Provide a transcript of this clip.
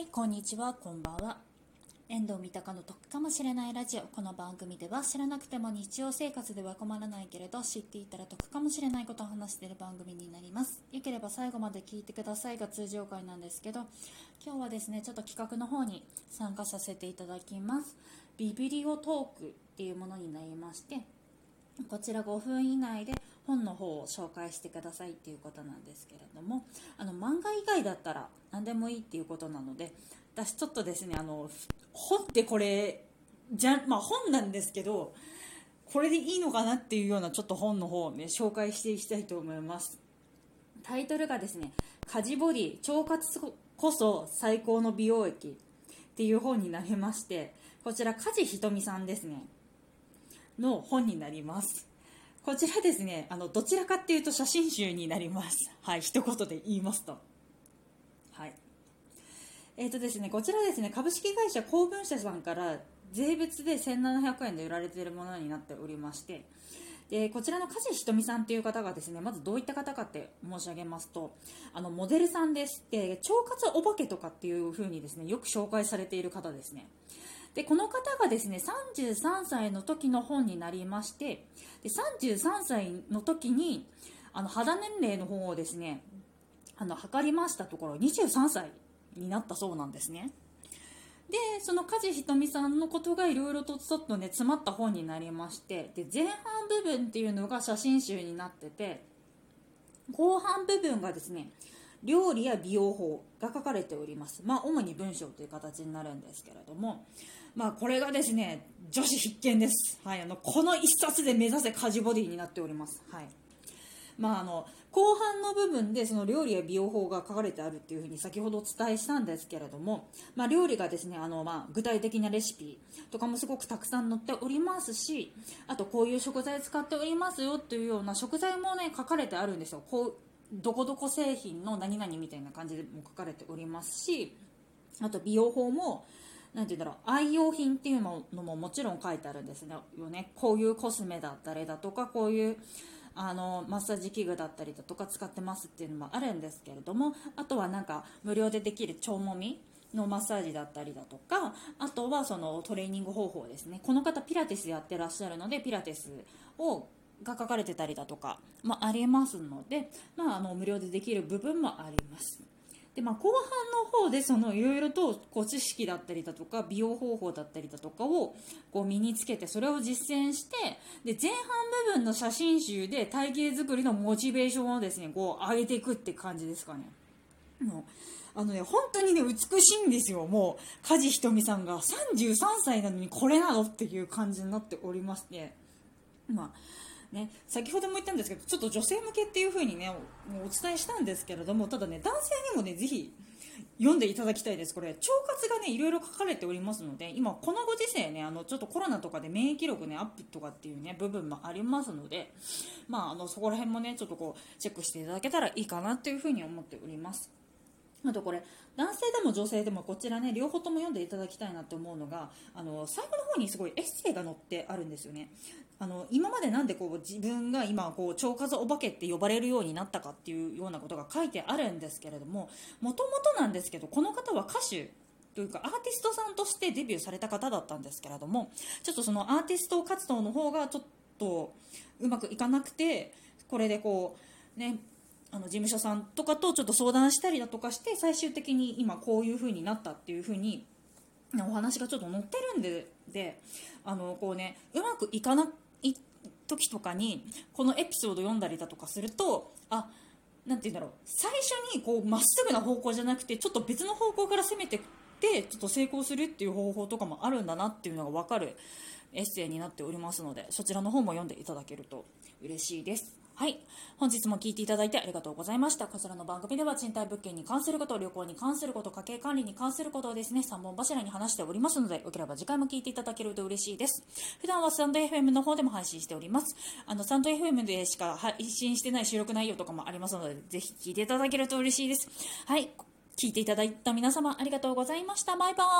はい、こんにちは、こんばんは。遠藤三鷹の得かもしれないラジオ。この番組では知らなくても日常生活では困らないけれど、知っていたら得かもしれないことを話している番組になります。よければ最後まで聞いてくださいが通常回なんですけど、今日はですね、ちょっと企画の方に参加させていただきます。ビビリオトークっていうものになりまして、こちら5分以内で本の方を紹介してくださいっていうことなんですけれどもあの漫画以外だったら何でもいいっていうことなので私ちょっとですねあの本ってこれじゃ、まあ、本なんですけどこれでいいのかなっていうようなちょっと本の方をね紹介していきたいと思いますタイトルがですね「家事ボディ腸活こそ最高の美容液」っていう本になりましてこちら梶ひとみさんですねの本になります。こちらですね、あの、どちらかっていうと写真集になります。はい、一言で言いますと。はい。えっ、とですね、こちらですね、株式会社公文社さんから税別で1700円で売られているものになっておりまして、でこちらの梶ひとみさんという方がですねまずどういった方かって申し上げますとあのモデルさんですで腸活お化けとかっていう風にですねよく紹介されている方ですねでこの方がですね33歳の時の本になりましてで33歳の時にあの肌年齢の方をですねあの測りましたところ23歳になったそうなんですね。でその梶ひとみさんのことがいろいろとちょっとね詰まった本になりましてで前半部分っていうのが写真集になってて後半部分がですね料理や美容法が書かれております。まあ、主に文章という形になるんですけれども、まあ、これがですね、女子必見です。はい、あの、この一冊で目指せ家事ボディになっております。はい。まあ、あの、後半の部分でその料理や美容法が書かれてあるっていうふうに先ほどお伝えしたんですけれども、まあ、料理がですね、あの、まあ、具体的なレシピとかもすごくたくさん載っておりますし、あとこういう食材使っておりますよっていうような食材もね、書かれてあるんですよ。こうどこどこ製品の何々みたいな感じでも書かれておりますしあと美容法も何て言うんだろう愛用品っていうのももちろん書いてあるんですよね。こういうコスメだったりだとかこういうあのマッサージ器具だったりだとか使ってますっていうのもあるんですけれどもあとはなんか無料でできる腸もみのマッサージだったりだとかあとはそのトレーニング方法ですね。この方ピラティスやってらっしゃるのでピラティスをが書かれてたりだとか、まあ、ありますので、まあ、あの無料でできる部分もあります。でまあ、後半の方でいろいろとこう知識だったりだとか美容方法だったりだとかをこう身につけてそれを実践してで前半部分の写真集で体型作りのモチベーションをですねこう上げていくって感じですかね。もうあのね、本当にね、美しいんですよ。もう、梶ひとみさんが33歳なのにこれなのっていう感じになっておりまして、まあ、ね、先ほども言ったんですけどちょっと女性向けっていう風にねお伝えしたんですけれどもただね男性にもねぜひ読んでいただきたいです。これ腸活がねいろいろ書かれておりますので今このご時世ねあのちょっとコロナとかで免疫力ねアップとかっていうね部分もありますのでまああのそこら辺もねちょっとこうチェックしていただけたらいいかなっていう風に思っております。あとこれ男性でも女性でもこちらね両方とも読んでいただきたいなと思うのがあの最後の方にすごいエッセイが載ってあるんですよね。あの今までなんでこう自分が今こう腸活お化けって呼ばれるようになったかっていうようなことが書いてあるんですけれどももともとなんですけどこの方は歌手というかアーティストさんとしてデビューされた方だったんですけれどもちょっとそのアーティスト活動の方がちょっとうまくいかなくてこれでこうねあの事務所さんとかとちょっと相談したりだとかして最終的に今こういう風になったっていう風にお話がちょっと載ってるんでであのこうねうまくいかない時とかにこのエピソード読んだりだとかするとあなて言うんだろう最初にこうまっすぐな方向じゃなくてちょっと別の方向から攻めてってちょっと成功するっていう方法とかもあるんだなっていうのが分かる。エッセイになっておりますのでそちらの方も読んでいただけると嬉しいです。はい。本日も聞いていただいてありがとうございました。こちらの番組では賃貸物件に関すること、旅行に関すること、家計管理に関することをですね、3本柱に話しておりますので、よければ次回も聞いていただけると嬉しいです。普段はスタンド FM の方でも配信しております。あの、スタンド FM でしか配信してない収録内容とかもありますので、ぜひ聞いていただけると嬉しいです。はい。聞いていただいた皆様ありがとうございました。バイバーイ。